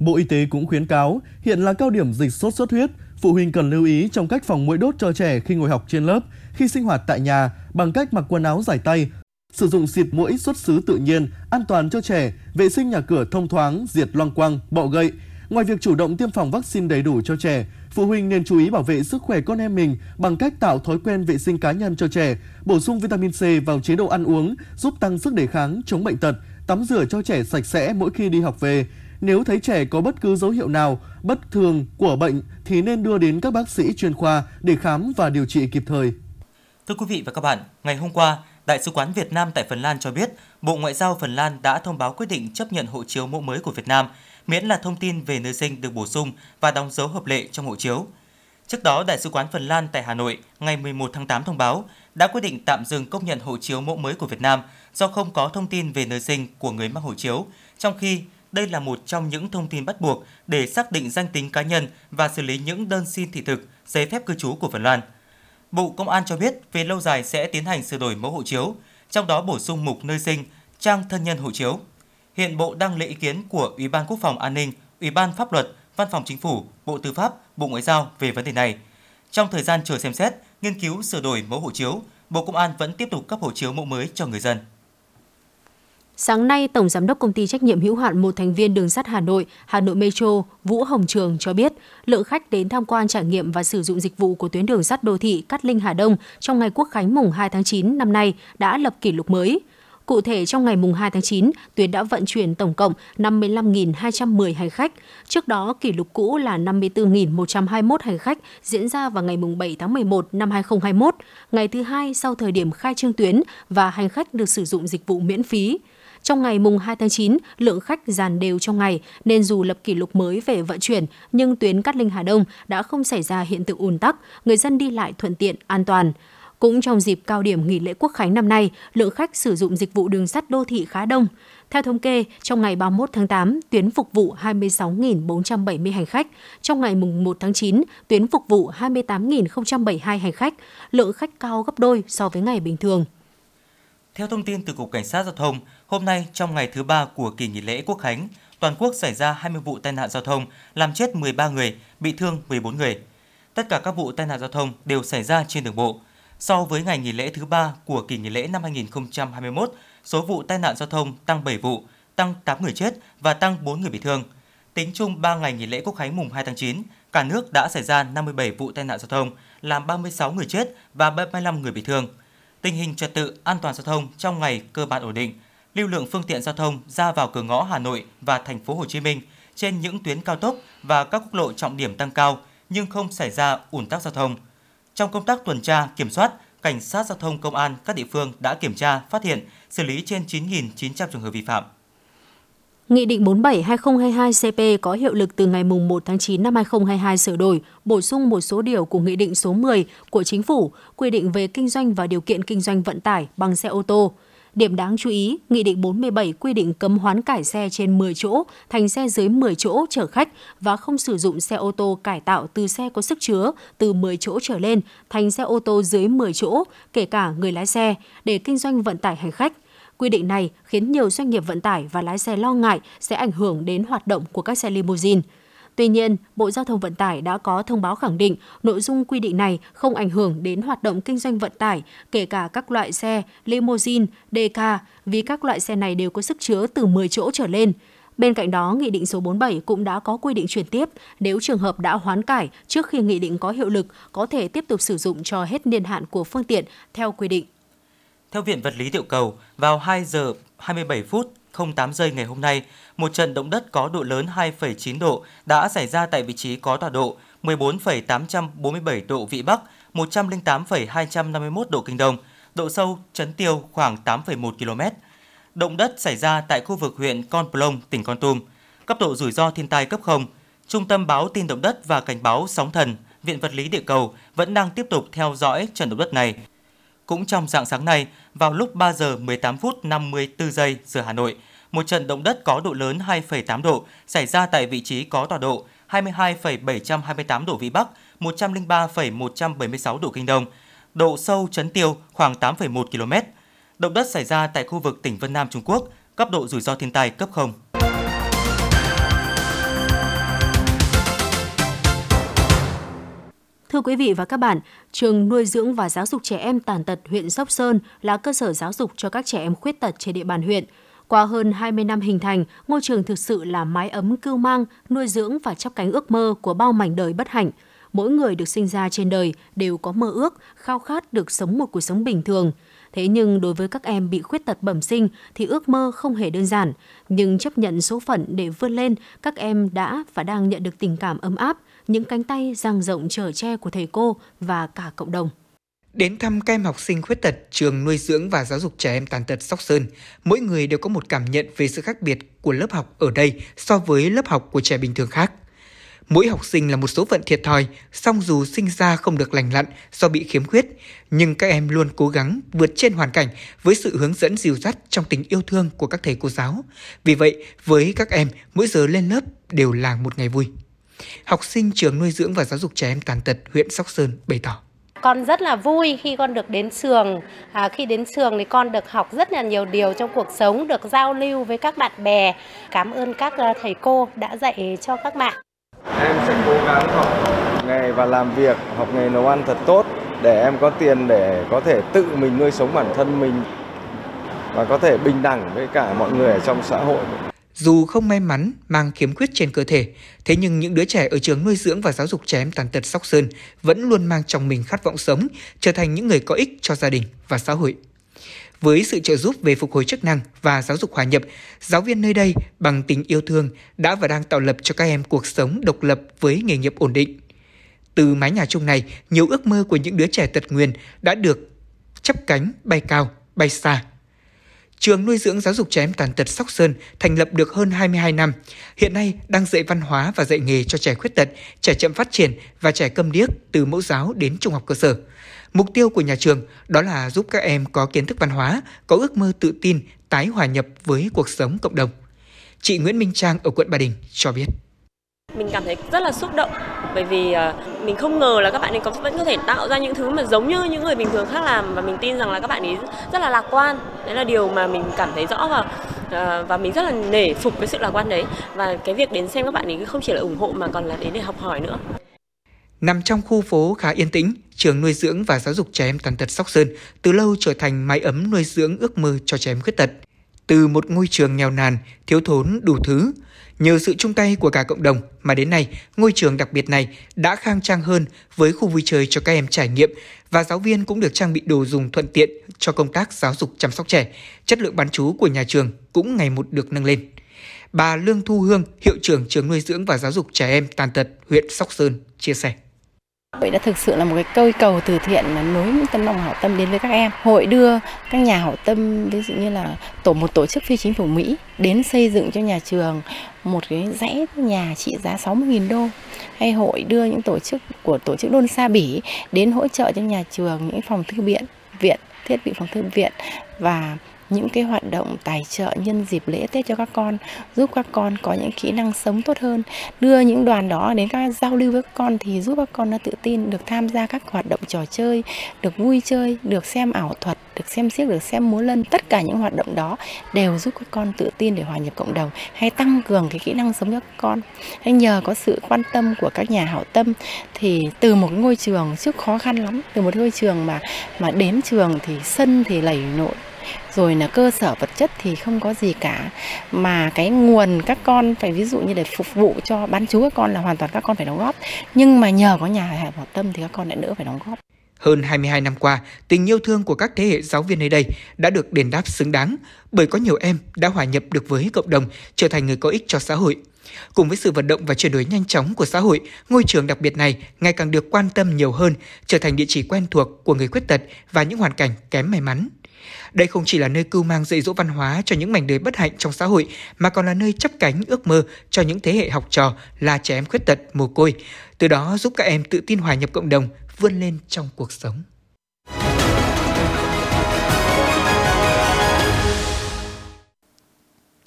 Bộ Y tế cũng khuyến cáo, hiện là cao điểm dịch sốt xuất huyết, phụ huynh cần lưu ý trong cách phòng mũi đốt cho trẻ khi ngồi học trên lớp, khi sinh hoạt tại nhà bằng cách mặc quần áo dài tay, sử dụng xịt mũi xuất xứ tự nhiên, an toàn cho trẻ, vệ sinh nhà cửa thông thoáng, diệt loang quang, bọ gậy. Ngoài việc chủ động tiêm phòng vaccine đầy đủ cho trẻ, phụ huynh nên chú ý bảo vệ sức khỏe con em mình bằng cách tạo thói quen vệ sinh cá nhân cho trẻ, bổ sung vitamin C vào chế độ ăn uống, giúp tăng sức đề kháng, chống bệnh tật, tắm rửa cho trẻ sạch sẽ mỗi khi đi học về, nếu thấy trẻ có bất cứ dấu hiệu nào bất thường của bệnh thì nên đưa đến các bác sĩ chuyên khoa để khám và điều trị kịp thời. Thưa quý vị và các bạn, ngày hôm qua, Đại sứ quán Việt Nam tại Phần Lan cho biết, Bộ Ngoại giao Phần Lan đã thông báo quyết định chấp nhận hộ chiếu mẫu mới của Việt Nam, miễn là thông tin về nơi sinh được bổ sung và đóng dấu hợp lệ trong hộ chiếu. Trước đó, Đại sứ quán Phần Lan tại Hà Nội ngày 11 tháng 8 thông báo đã quyết định tạm dừng công nhận hộ chiếu mẫu mới của Việt Nam do không có thông tin về nơi sinh của người mắc hộ chiếu, trong khi đây là một trong những thông tin bắt buộc để xác định danh tính cá nhân và xử lý những đơn xin thị thực, giấy phép cư trú của Phần Lan. Bộ Công an cho biết về lâu dài sẽ tiến hành sửa đổi mẫu hộ chiếu, trong đó bổ sung mục nơi sinh, trang thân nhân hộ chiếu. Hiện Bộ đang lấy ý kiến của Ủy ban Quốc phòng An ninh, Ủy ban Pháp luật, Văn phòng Chính phủ, Bộ Tư pháp, Bộ Ngoại giao về vấn đề này. Trong thời gian chờ xem xét, nghiên cứu sửa đổi mẫu hộ chiếu, Bộ Công an vẫn tiếp tục cấp hộ chiếu mẫu mới cho người dân. Sáng nay, Tổng Giám đốc Công ty Trách nhiệm hữu hạn một thành viên đường sắt Hà Nội, Hà Nội Metro, Vũ Hồng Trường cho biết, lượng khách đến tham quan trải nghiệm và sử dụng dịch vụ của tuyến đường sắt đô thị Cát Linh Hà Đông trong ngày Quốc khánh mùng 2 tháng 9 năm nay đã lập kỷ lục mới. Cụ thể, trong ngày mùng 2 tháng 9, tuyến đã vận chuyển tổng cộng 55.210 hành khách. Trước đó, kỷ lục cũ là 54.121 hành khách diễn ra vào ngày mùng 7 tháng 11 năm 2021, ngày thứ hai sau thời điểm khai trương tuyến và hành khách được sử dụng dịch vụ miễn phí. Trong ngày mùng 2 tháng 9, lượng khách dàn đều trong ngày nên dù lập kỷ lục mới về vận chuyển, nhưng tuyến Cát Linh Hà Đông đã không xảy ra hiện tượng ùn tắc, người dân đi lại thuận tiện, an toàn. Cũng trong dịp cao điểm nghỉ lễ Quốc khánh năm nay, lượng khách sử dụng dịch vụ đường sắt đô thị khá đông. Theo thống kê, trong ngày 31 tháng 8, tuyến phục vụ 26.470 hành khách. Trong ngày mùng 1 tháng 9, tuyến phục vụ 28.072 hành khách, lượng khách cao gấp đôi so với ngày bình thường. Theo thông tin từ Cục Cảnh sát Giao thông, hôm nay trong ngày thứ ba của kỳ nghỉ lễ Quốc khánh, toàn quốc xảy ra 20 vụ tai nạn giao thông, làm chết 13 người, bị thương 14 người. Tất cả các vụ tai nạn giao thông đều xảy ra trên đường bộ. So với ngày nghỉ lễ thứ ba của kỳ nghỉ lễ năm 2021, số vụ tai nạn giao thông tăng 7 vụ, tăng 8 người chết và tăng 4 người bị thương. Tính chung 3 ngày nghỉ lễ Quốc khánh mùng 2 tháng 9, cả nước đã xảy ra 57 vụ tai nạn giao thông, làm 36 người chết và 35 người bị thương. Tình hình trật tự an toàn giao thông trong ngày cơ bản ổn định. Lưu lượng phương tiện giao thông ra vào cửa ngõ Hà Nội và thành phố Hồ Chí Minh trên những tuyến cao tốc và các quốc lộ trọng điểm tăng cao nhưng không xảy ra ủn tắc giao thông. Trong công tác tuần tra, kiểm soát, cảnh sát giao thông công an các địa phương đã kiểm tra, phát hiện, xử lý trên 9.900 trường hợp vi phạm. Nghị định 47/2022 CP có hiệu lực từ ngày 1 tháng 9 năm 2022 sửa đổi, bổ sung một số điều của Nghị định số 10 của Chính phủ quy định về kinh doanh và điều kiện kinh doanh vận tải bằng xe ô tô. Điểm đáng chú ý, Nghị định 47 quy định cấm hoán cải xe trên 10 chỗ thành xe dưới 10 chỗ chở khách và không sử dụng xe ô tô cải tạo từ xe có sức chứa từ 10 chỗ trở lên thành xe ô tô dưới 10 chỗ, kể cả người lái xe, để kinh doanh vận tải hành khách. Quy định này khiến nhiều doanh nghiệp vận tải và lái xe lo ngại sẽ ảnh hưởng đến hoạt động của các xe limousine. Tuy nhiên, Bộ Giao thông Vận tải đã có thông báo khẳng định nội dung quy định này không ảnh hưởng đến hoạt động kinh doanh vận tải, kể cả các loại xe limousine, DK, vì các loại xe này đều có sức chứa từ 10 chỗ trở lên. Bên cạnh đó, Nghị định số 47 cũng đã có quy định chuyển tiếp nếu trường hợp đã hoán cải trước khi nghị định có hiệu lực có thể tiếp tục sử dụng cho hết niên hạn của phương tiện theo quy định. Theo Viện Vật lý Địa cầu, vào 2 giờ 27 phút 08 giây ngày hôm nay, một trận động đất có độ lớn 2,9 độ đã xảy ra tại vị trí có tọa độ 14,847 độ Vĩ Bắc, 108,251 độ Kinh Đông, độ sâu chấn tiêu khoảng 8,1 km. Động đất xảy ra tại khu vực huyện Con Plong, tỉnh Con Tum. Cấp độ rủi ro thiên tai cấp 0. Trung tâm báo tin động đất và cảnh báo sóng thần, Viện Vật lý Địa cầu vẫn đang tiếp tục theo dõi trận động đất này. Cũng trong dạng sáng nay, vào lúc 3 giờ 18 phút 54 giây giờ Hà Nội, một trận động đất có độ lớn 2,8 độ xảy ra tại vị trí có tọa độ 22,728 độ Vĩ Bắc, 103,176 độ Kinh Đông, độ sâu chấn tiêu khoảng 8,1 km. Động đất xảy ra tại khu vực tỉnh Vân Nam Trung Quốc, cấp độ rủi ro thiên tai cấp 0. Thưa quý vị và các bạn, trường nuôi dưỡng và giáo dục trẻ em tàn tật huyện Sóc Sơn là cơ sở giáo dục cho các trẻ em khuyết tật trên địa bàn huyện. Qua hơn 20 năm hình thành, ngôi trường thực sự là mái ấm cưu mang, nuôi dưỡng và chắp cánh ước mơ của bao mảnh đời bất hạnh. Mỗi người được sinh ra trên đời đều có mơ ước, khao khát được sống một cuộc sống bình thường. Thế nhưng đối với các em bị khuyết tật bẩm sinh thì ước mơ không hề đơn giản. Nhưng chấp nhận số phận để vươn lên, các em đã và đang nhận được tình cảm ấm áp, những cánh tay dang rộng chở che của thầy cô và cả cộng đồng. Đến thăm các em học sinh khuyết tật trường nuôi dưỡng và giáo dục trẻ em tàn tật Sóc Sơn, mỗi người đều có một cảm nhận về sự khác biệt của lớp học ở đây so với lớp học của trẻ bình thường khác. Mỗi học sinh là một số phận thiệt thòi, song dù sinh ra không được lành lặn do bị khiếm khuyết, nhưng các em luôn cố gắng vượt trên hoàn cảnh với sự hướng dẫn dìu dắt trong tình yêu thương của các thầy cô giáo. Vì vậy, với các em, mỗi giờ lên lớp đều là một ngày vui. Học sinh trường nuôi dưỡng và giáo dục trẻ em tàn tật huyện Sóc Sơn bày tỏ. Con rất là vui khi con được đến trường. À, khi đến trường thì con được học rất là nhiều điều trong cuộc sống, được giao lưu với các bạn bè. Cảm ơn các à, thầy cô đã dạy cho các bạn. Em sẽ cố gắng học nghề và làm việc, học nghề nấu ăn thật tốt để em có tiền để có thể tự mình nuôi sống bản thân mình và có thể bình đẳng với cả mọi người ở trong xã hội. Dù không may mắn mang khiếm khuyết trên cơ thể, thế nhưng những đứa trẻ ở trường nuôi dưỡng và giáo dục trẻ em tàn tật Sóc Sơn vẫn luôn mang trong mình khát vọng sống, trở thành những người có ích cho gia đình và xã hội. Với sự trợ giúp về phục hồi chức năng và giáo dục hòa nhập, giáo viên nơi đây bằng tình yêu thương đã và đang tạo lập cho các em cuộc sống độc lập với nghề nghiệp ổn định. Từ mái nhà chung này, nhiều ước mơ của những đứa trẻ tật nguyền đã được chấp cánh bay cao, bay xa Trường nuôi dưỡng giáo dục trẻ em tàn tật Sóc Sơn thành lập được hơn 22 năm. Hiện nay đang dạy văn hóa và dạy nghề cho trẻ khuyết tật, trẻ chậm phát triển và trẻ câm điếc từ mẫu giáo đến trung học cơ sở. Mục tiêu của nhà trường đó là giúp các em có kiến thức văn hóa, có ước mơ tự tin, tái hòa nhập với cuộc sống cộng đồng. Chị Nguyễn Minh Trang ở quận Ba Đình cho biết. Mình cảm thấy rất là xúc động bởi vì ờ, mình không ngờ là các bạn ấy có vẫn có thể tạo ra những thứ mà giống như những người bình thường khác làm và mình tin rằng là các bạn ấy rất là lạc quan. Đấy là điều mà mình cảm thấy rõ và ờ, và mình rất là nể phục cái sự lạc quan đấy và cái việc đến xem các bạn ấy không chỉ là ủng hộ mà còn là đến để học hỏi nữa. Nằm trong khu phố khá yên tĩnh, trường nuôi dưỡng và giáo dục trẻ em tàn tật Sóc Sơn từ lâu trở thành mái ấm nuôi dưỡng ước mơ cho trẻ em khuyết tật. Từ một ngôi trường nghèo nàn, thiếu thốn đủ thứ, Nhờ sự chung tay của cả cộng đồng mà đến nay, ngôi trường đặc biệt này đã khang trang hơn với khu vui chơi cho các em trải nghiệm và giáo viên cũng được trang bị đồ dùng thuận tiện cho công tác giáo dục chăm sóc trẻ. Chất lượng bán chú của nhà trường cũng ngày một được nâng lên. Bà Lương Thu Hương, hiệu trưởng trường nuôi dưỡng và giáo dục trẻ em tàn tật huyện Sóc Sơn chia sẻ. Hội đã thực sự là một cái cây cầu từ thiện là nối những tấm lòng hảo tâm đến với các em. Hội đưa các nhà hảo tâm ví dụ như là tổ một tổ chức phi chính phủ Mỹ đến xây dựng cho nhà trường một cái dãy nhà trị giá 60.000 đô. Hay hội đưa những tổ chức của tổ chức Đôn Sa Bỉ đến hỗ trợ cho nhà trường những phòng thư viện, viện thiết bị phòng thư viện và những cái hoạt động tài trợ nhân dịp lễ Tết cho các con, giúp các con có những kỹ năng sống tốt hơn, đưa những đoàn đó đến các giao lưu với các con thì giúp các con nó tự tin được tham gia các hoạt động trò chơi, được vui chơi, được xem ảo thuật, được xem xiếc, được xem múa lân, tất cả những hoạt động đó đều giúp các con tự tin để hòa nhập cộng đồng hay tăng cường cái kỹ năng sống cho các con. Hay nhờ có sự quan tâm của các nhà hảo tâm thì từ một ngôi trường trước khó khăn lắm, từ một ngôi trường mà mà đến trường thì sân thì lầy nội rồi là cơ sở vật chất thì không có gì cả mà cái nguồn các con phải ví dụ như để phục vụ cho bán chú các con là hoàn toàn các con phải đóng góp nhưng mà nhờ có nhà hảo tâm thì các con lại đỡ phải đóng góp hơn 22 năm qua, tình yêu thương của các thế hệ giáo viên nơi đây đã được đền đáp xứng đáng bởi có nhiều em đã hòa nhập được với cộng đồng, trở thành người có ích cho xã hội. Cùng với sự vận động và chuyển đổi nhanh chóng của xã hội, ngôi trường đặc biệt này ngày càng được quan tâm nhiều hơn, trở thành địa chỉ quen thuộc của người khuyết tật và những hoàn cảnh kém may mắn. Đây không chỉ là nơi cưu mang dạy dỗ văn hóa cho những mảnh đời bất hạnh trong xã hội, mà còn là nơi chấp cánh ước mơ cho những thế hệ học trò là trẻ em khuyết tật, mồ côi. Từ đó giúp các em tự tin hòa nhập cộng đồng, vươn lên trong cuộc sống.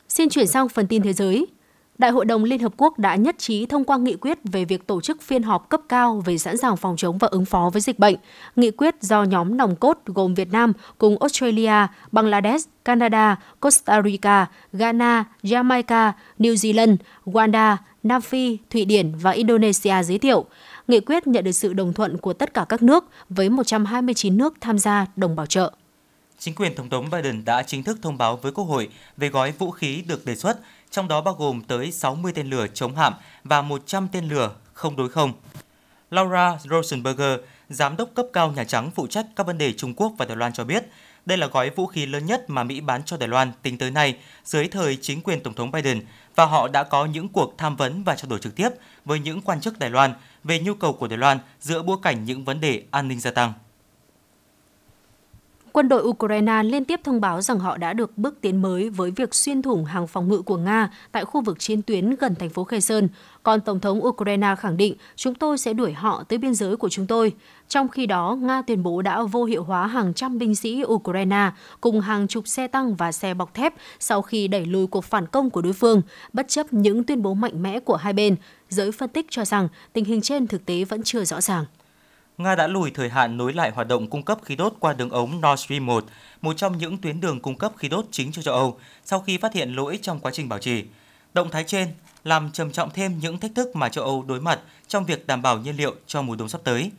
Xin chuyển sang phần tin thế giới. Đại hội đồng Liên Hợp Quốc đã nhất trí thông qua nghị quyết về việc tổ chức phiên họp cấp cao về sẵn sàng phòng chống và ứng phó với dịch bệnh. Nghị quyết do nhóm nòng cốt gồm Việt Nam cùng Australia, Bangladesh, Canada, Costa Rica, Ghana, Jamaica, New Zealand, Rwanda, Nam Phi, Thụy Điển và Indonesia giới thiệu. Nghị quyết nhận được sự đồng thuận của tất cả các nước với 129 nước tham gia đồng bảo trợ. Chính quyền Tổng thống Biden đã chính thức thông báo với Quốc hội về gói vũ khí được đề xuất trong đó bao gồm tới 60 tên lửa chống hạm và 100 tên lửa không đối không. Laura Rosenberger, giám đốc cấp cao Nhà Trắng phụ trách các vấn đề Trung Quốc và Đài Loan cho biết, Đây là gói vũ khí lớn nhất mà Mỹ bán cho Đài Loan tính tới nay dưới thời chính quyền Tổng thống Biden và họ đã có những cuộc tham vấn và trao đổi trực tiếp với những quan chức Đài Loan về nhu cầu của Đài Loan giữa bối cảnh những vấn đề an ninh gia tăng. Quân đội Ukraine liên tiếp thông báo rằng họ đã được bước tiến mới với việc xuyên thủng hàng phòng ngự của Nga tại khu vực chiến tuyến gần thành phố Kherson. Còn Tổng thống Ukraine khẳng định chúng tôi sẽ đuổi họ tới biên giới của chúng tôi. Trong khi đó, Nga tuyên bố đã vô hiệu hóa hàng trăm binh sĩ Ukraine cùng hàng chục xe tăng và xe bọc thép sau khi đẩy lùi cuộc phản công của đối phương, bất chấp những tuyên bố mạnh mẽ của hai bên. Giới phân tích cho rằng tình hình trên thực tế vẫn chưa rõ ràng. Nga đã lùi thời hạn nối lại hoạt động cung cấp khí đốt qua đường ống Nord Stream 1, một trong những tuyến đường cung cấp khí đốt chính cho châu Âu, sau khi phát hiện lỗi trong quá trình bảo trì. Động thái trên làm trầm trọng thêm những thách thức mà châu Âu đối mặt trong việc đảm bảo nhiên liệu cho mùa đông sắp tới.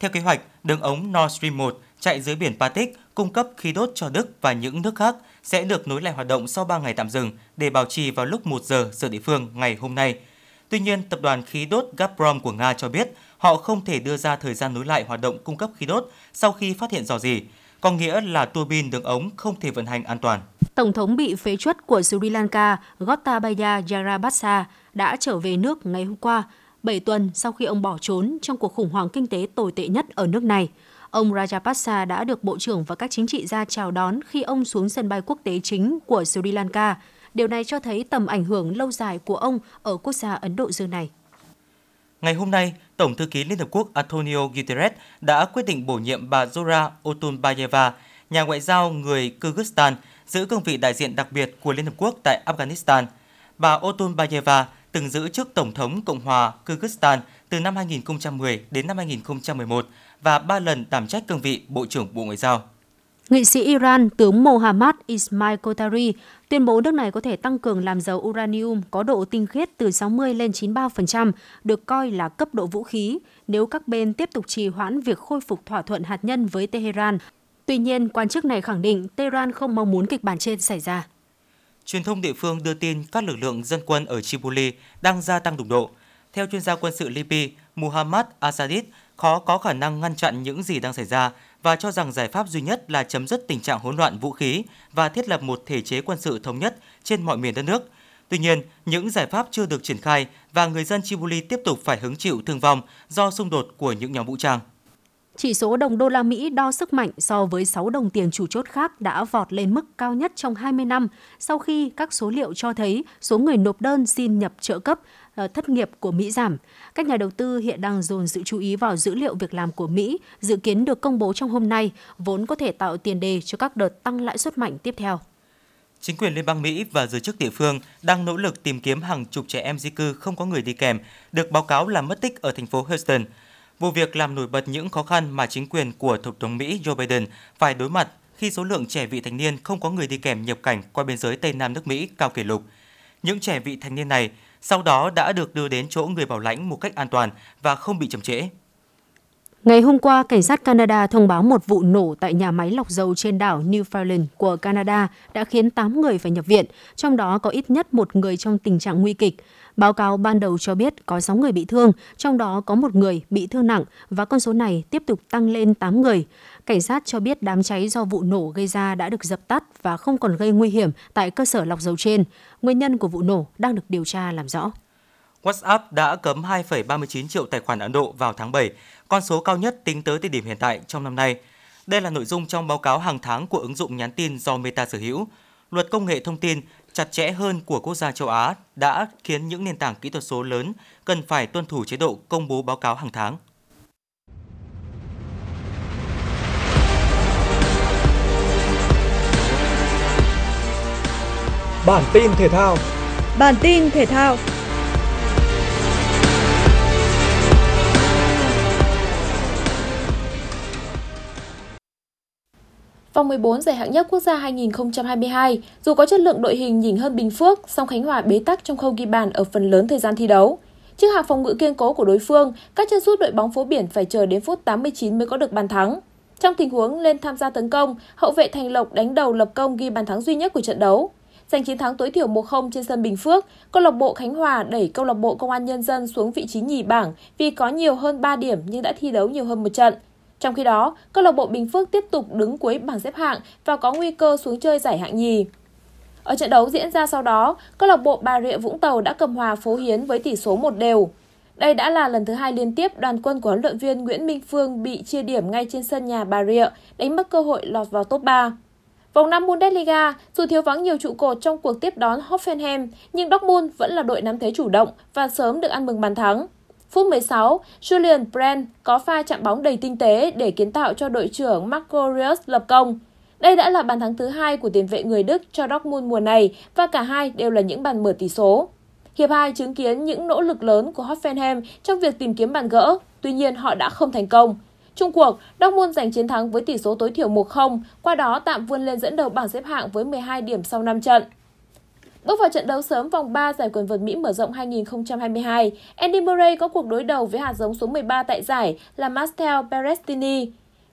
Theo kế hoạch, đường ống Nord Stream 1 chạy dưới biển Baltic cung cấp khí đốt cho Đức và những nước khác sẽ được nối lại hoạt động sau 3 ngày tạm dừng để bảo trì vào lúc 1 giờ giờ địa phương ngày hôm nay. Tuy nhiên, tập đoàn khí đốt Gazprom của Nga cho biết họ không thể đưa ra thời gian nối lại hoạt động cung cấp khí đốt sau khi phát hiện dò dỉ, có nghĩa là tua bin đường ống không thể vận hành an toàn. Tổng thống bị phế truất của Sri Lanka Gotabaya Rajapaksa đã trở về nước ngày hôm qua, 7 tuần sau khi ông bỏ trốn trong cuộc khủng hoảng kinh tế tồi tệ nhất ở nước này. Ông Rajapaksa đã được Bộ trưởng và các chính trị gia chào đón khi ông xuống sân bay quốc tế chính của Sri Lanka. Điều này cho thấy tầm ảnh hưởng lâu dài của ông ở quốc gia Ấn Độ Dương này. Ngày hôm nay, Tổng thư ký Liên Hợp Quốc Antonio Guterres đã quyết định bổ nhiệm bà Zora Otunbayeva, nhà ngoại giao người Kyrgyzstan, giữ cương vị đại diện đặc biệt của Liên Hợp Quốc tại Afghanistan. Bà Otunbayeva từng giữ chức Tổng thống Cộng hòa Kyrgyzstan từ năm 2010 đến năm 2011 và ba lần đảm trách cương vị Bộ trưởng Bộ Ngoại giao. Nghị sĩ Iran tướng Mohammad Ismail Kotari tuyên bố nước này có thể tăng cường làm dầu uranium có độ tinh khiết từ 60 lên 93%, được coi là cấp độ vũ khí nếu các bên tiếp tục trì hoãn việc khôi phục thỏa thuận hạt nhân với Tehran. Tuy nhiên, quan chức này khẳng định Tehran không mong muốn kịch bản trên xảy ra. Truyền thông địa phương đưa tin các lực lượng dân quân ở Tripoli đang gia tăng đụng độ. Theo chuyên gia quân sự Libya Muhammad Asadid, khó có khả năng ngăn chặn những gì đang xảy ra và cho rằng giải pháp duy nhất là chấm dứt tình trạng hỗn loạn vũ khí và thiết lập một thể chế quân sự thống nhất trên mọi miền đất nước. Tuy nhiên, những giải pháp chưa được triển khai và người dân Chibuli tiếp tục phải hứng chịu thương vong do xung đột của những nhóm vũ trang. Chỉ số đồng đô la Mỹ đo sức mạnh so với 6 đồng tiền chủ chốt khác đã vọt lên mức cao nhất trong 20 năm sau khi các số liệu cho thấy số người nộp đơn xin nhập trợ cấp Ờ, thất nghiệp của Mỹ giảm. Các nhà đầu tư hiện đang dồn sự chú ý vào dữ liệu việc làm của Mỹ, dự kiến được công bố trong hôm nay, vốn có thể tạo tiền đề cho các đợt tăng lãi suất mạnh tiếp theo. Chính quyền Liên bang Mỹ và giới chức địa phương đang nỗ lực tìm kiếm hàng chục trẻ em di cư không có người đi kèm, được báo cáo là mất tích ở thành phố Houston. Vụ việc làm nổi bật những khó khăn mà chính quyền của Tổng thống Mỹ Joe Biden phải đối mặt khi số lượng trẻ vị thành niên không có người đi kèm nhập cảnh qua biên giới Tây Nam nước Mỹ cao kỷ lục. Những trẻ vị thành niên này sau đó đã được đưa đến chỗ người bảo lãnh một cách an toàn và không bị chậm trễ. Ngày hôm qua, cảnh sát Canada thông báo một vụ nổ tại nhà máy lọc dầu trên đảo Newfoundland của Canada đã khiến 8 người phải nhập viện, trong đó có ít nhất một người trong tình trạng nguy kịch. Báo cáo ban đầu cho biết có 6 người bị thương, trong đó có một người bị thương nặng và con số này tiếp tục tăng lên 8 người. Cảnh sát cho biết đám cháy do vụ nổ gây ra đã được dập tắt và không còn gây nguy hiểm tại cơ sở lọc dầu trên. Nguyên nhân của vụ nổ đang được điều tra làm rõ. WhatsApp đã cấm 2,39 triệu tài khoản Ấn Độ vào tháng 7, con số cao nhất tính tới thời điểm hiện tại trong năm nay. Đây là nội dung trong báo cáo hàng tháng của ứng dụng nhắn tin do Meta sở hữu. Luật công nghệ thông tin chặt chẽ hơn của quốc gia châu Á đã khiến những nền tảng kỹ thuật số lớn cần phải tuân thủ chế độ công bố báo cáo hàng tháng. Bản tin thể thao Bản tin thể thao Vòng 14 giải hạng nhất quốc gia 2022, dù có chất lượng đội hình nhỉnh hơn Bình Phước, song Khánh Hòa bế tắc trong khâu ghi bàn ở phần lớn thời gian thi đấu. Trước hàng phòng ngự kiên cố của đối phương, các chân sút đội bóng phố biển phải chờ đến phút 89 mới có được bàn thắng. Trong tình huống lên tham gia tấn công, hậu vệ Thành Lộc đánh đầu lập công ghi bàn thắng duy nhất của trận đấu. Giành chiến thắng tối thiểu 1-0 trên sân Bình Phước, câu lạc bộ Khánh Hòa đẩy câu lạc bộ Công an Nhân dân xuống vị trí nhì bảng vì có nhiều hơn 3 điểm nhưng đã thi đấu nhiều hơn một trận. Trong khi đó, câu lạc bộ Bình Phước tiếp tục đứng cuối bảng xếp hạng và có nguy cơ xuống chơi giải hạng nhì. Ở trận đấu diễn ra sau đó, câu lạc bộ Bà Rịa Vũng Tàu đã cầm hòa Phố Hiến với tỷ số một đều. Đây đã là lần thứ hai liên tiếp đoàn quân của huấn luyện viên Nguyễn Minh Phương bị chia điểm ngay trên sân nhà Bà Rịa, đánh mất cơ hội lọt vào top 3. Vòng 5 Bundesliga, dù thiếu vắng nhiều trụ cột trong cuộc tiếp đón Hoffenheim, nhưng Dortmund vẫn là đội nắm thế chủ động và sớm được ăn mừng bàn thắng. Phút 16, Julian Brand có pha chạm bóng đầy tinh tế để kiến tạo cho đội trưởng Marco Reus lập công. Đây đã là bàn thắng thứ hai của tiền vệ người Đức cho Dortmund mùa này và cả hai đều là những bàn mở tỷ số. Hiệp 2 chứng kiến những nỗ lực lớn của Hoffenheim trong việc tìm kiếm bàn gỡ, tuy nhiên họ đã không thành công. Trung cuộc, Dortmund giành chiến thắng với tỷ số tối thiểu 1-0, qua đó tạm vươn lên dẫn đầu bảng xếp hạng với 12 điểm sau 5 trận. Bước vào trận đấu sớm vòng 3 giải quần vợt Mỹ mở rộng 2022, Andy Murray có cuộc đối đầu với hạt giống số 13 tại giải là Mastel Berrettini.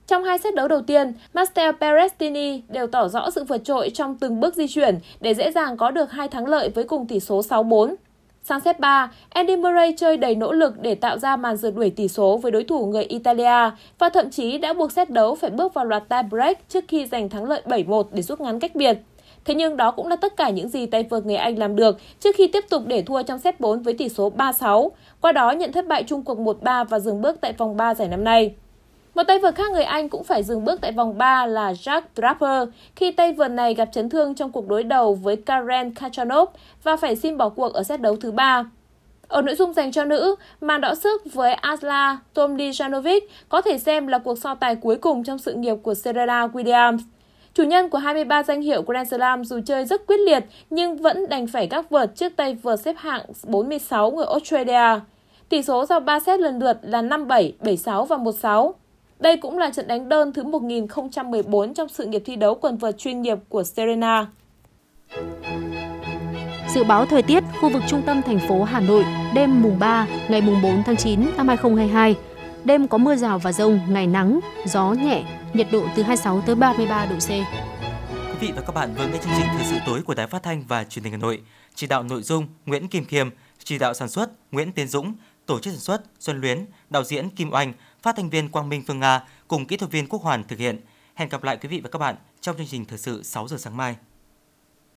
Trong hai set đấu đầu tiên, Mastel Berrettini đều tỏ rõ sự vượt trội trong từng bước di chuyển để dễ dàng có được hai thắng lợi với cùng tỷ số 6-4. Sang set 3, Andy Murray chơi đầy nỗ lực để tạo ra màn rượt đuổi tỷ số với đối thủ người Italia và thậm chí đã buộc set đấu phải bước vào loạt tie break trước khi giành thắng lợi 7-1 để rút ngắn cách biệt. Thế nhưng đó cũng là tất cả những gì tay vợt người Anh làm được trước khi tiếp tục để thua trong set 4 với tỷ số 3-6, qua đó nhận thất bại chung cuộc 1-3 và dừng bước tại vòng 3 giải năm nay. Một tay vợt khác người Anh cũng phải dừng bước tại vòng 3 là Jack Draper khi tay vợt này gặp chấn thương trong cuộc đối đầu với Karen Khachanov và phải xin bỏ cuộc ở set đấu thứ ba. Ở nội dung dành cho nữ, màn đọ sức với Asla Tomljanovic có thể xem là cuộc so tài cuối cùng trong sự nghiệp của Serena Williams. Chủ nhân của 23 danh hiệu Grand Slam dù chơi rất quyết liệt nhưng vẫn đành phải gác vợt trước tay vợt xếp hạng 46 người Australia. Tỷ số sau 3 set lần lượt là 5-7, 7-6 và 1-6. Đây cũng là trận đánh đơn thứ 1014 trong sự nghiệp thi đấu quần vợt chuyên nghiệp của Serena. Dự báo thời tiết khu vực trung tâm thành phố Hà Nội đêm mùng 3 ngày mùng 4 tháng 9 năm 2022. Đêm có mưa rào và rông, ngày nắng, gió nhẹ, nhiệt độ từ 26 tới 33 độ C. Quý vị và các bạn vừa nghe chương trình thời sự tối của Đài Phát thanh và Truyền hình Hà Nội. Chỉ đạo nội dung Nguyễn Kim Khiêm, chỉ đạo sản xuất Nguyễn Tiến Dũng, tổ chức sản xuất Xuân Luyến, đạo diễn Kim Oanh, phát thanh viên Quang Minh Phương Nga cùng kỹ thuật viên Quốc Hoàn thực hiện. Hẹn gặp lại quý vị và các bạn trong chương trình thời sự 6 giờ sáng mai.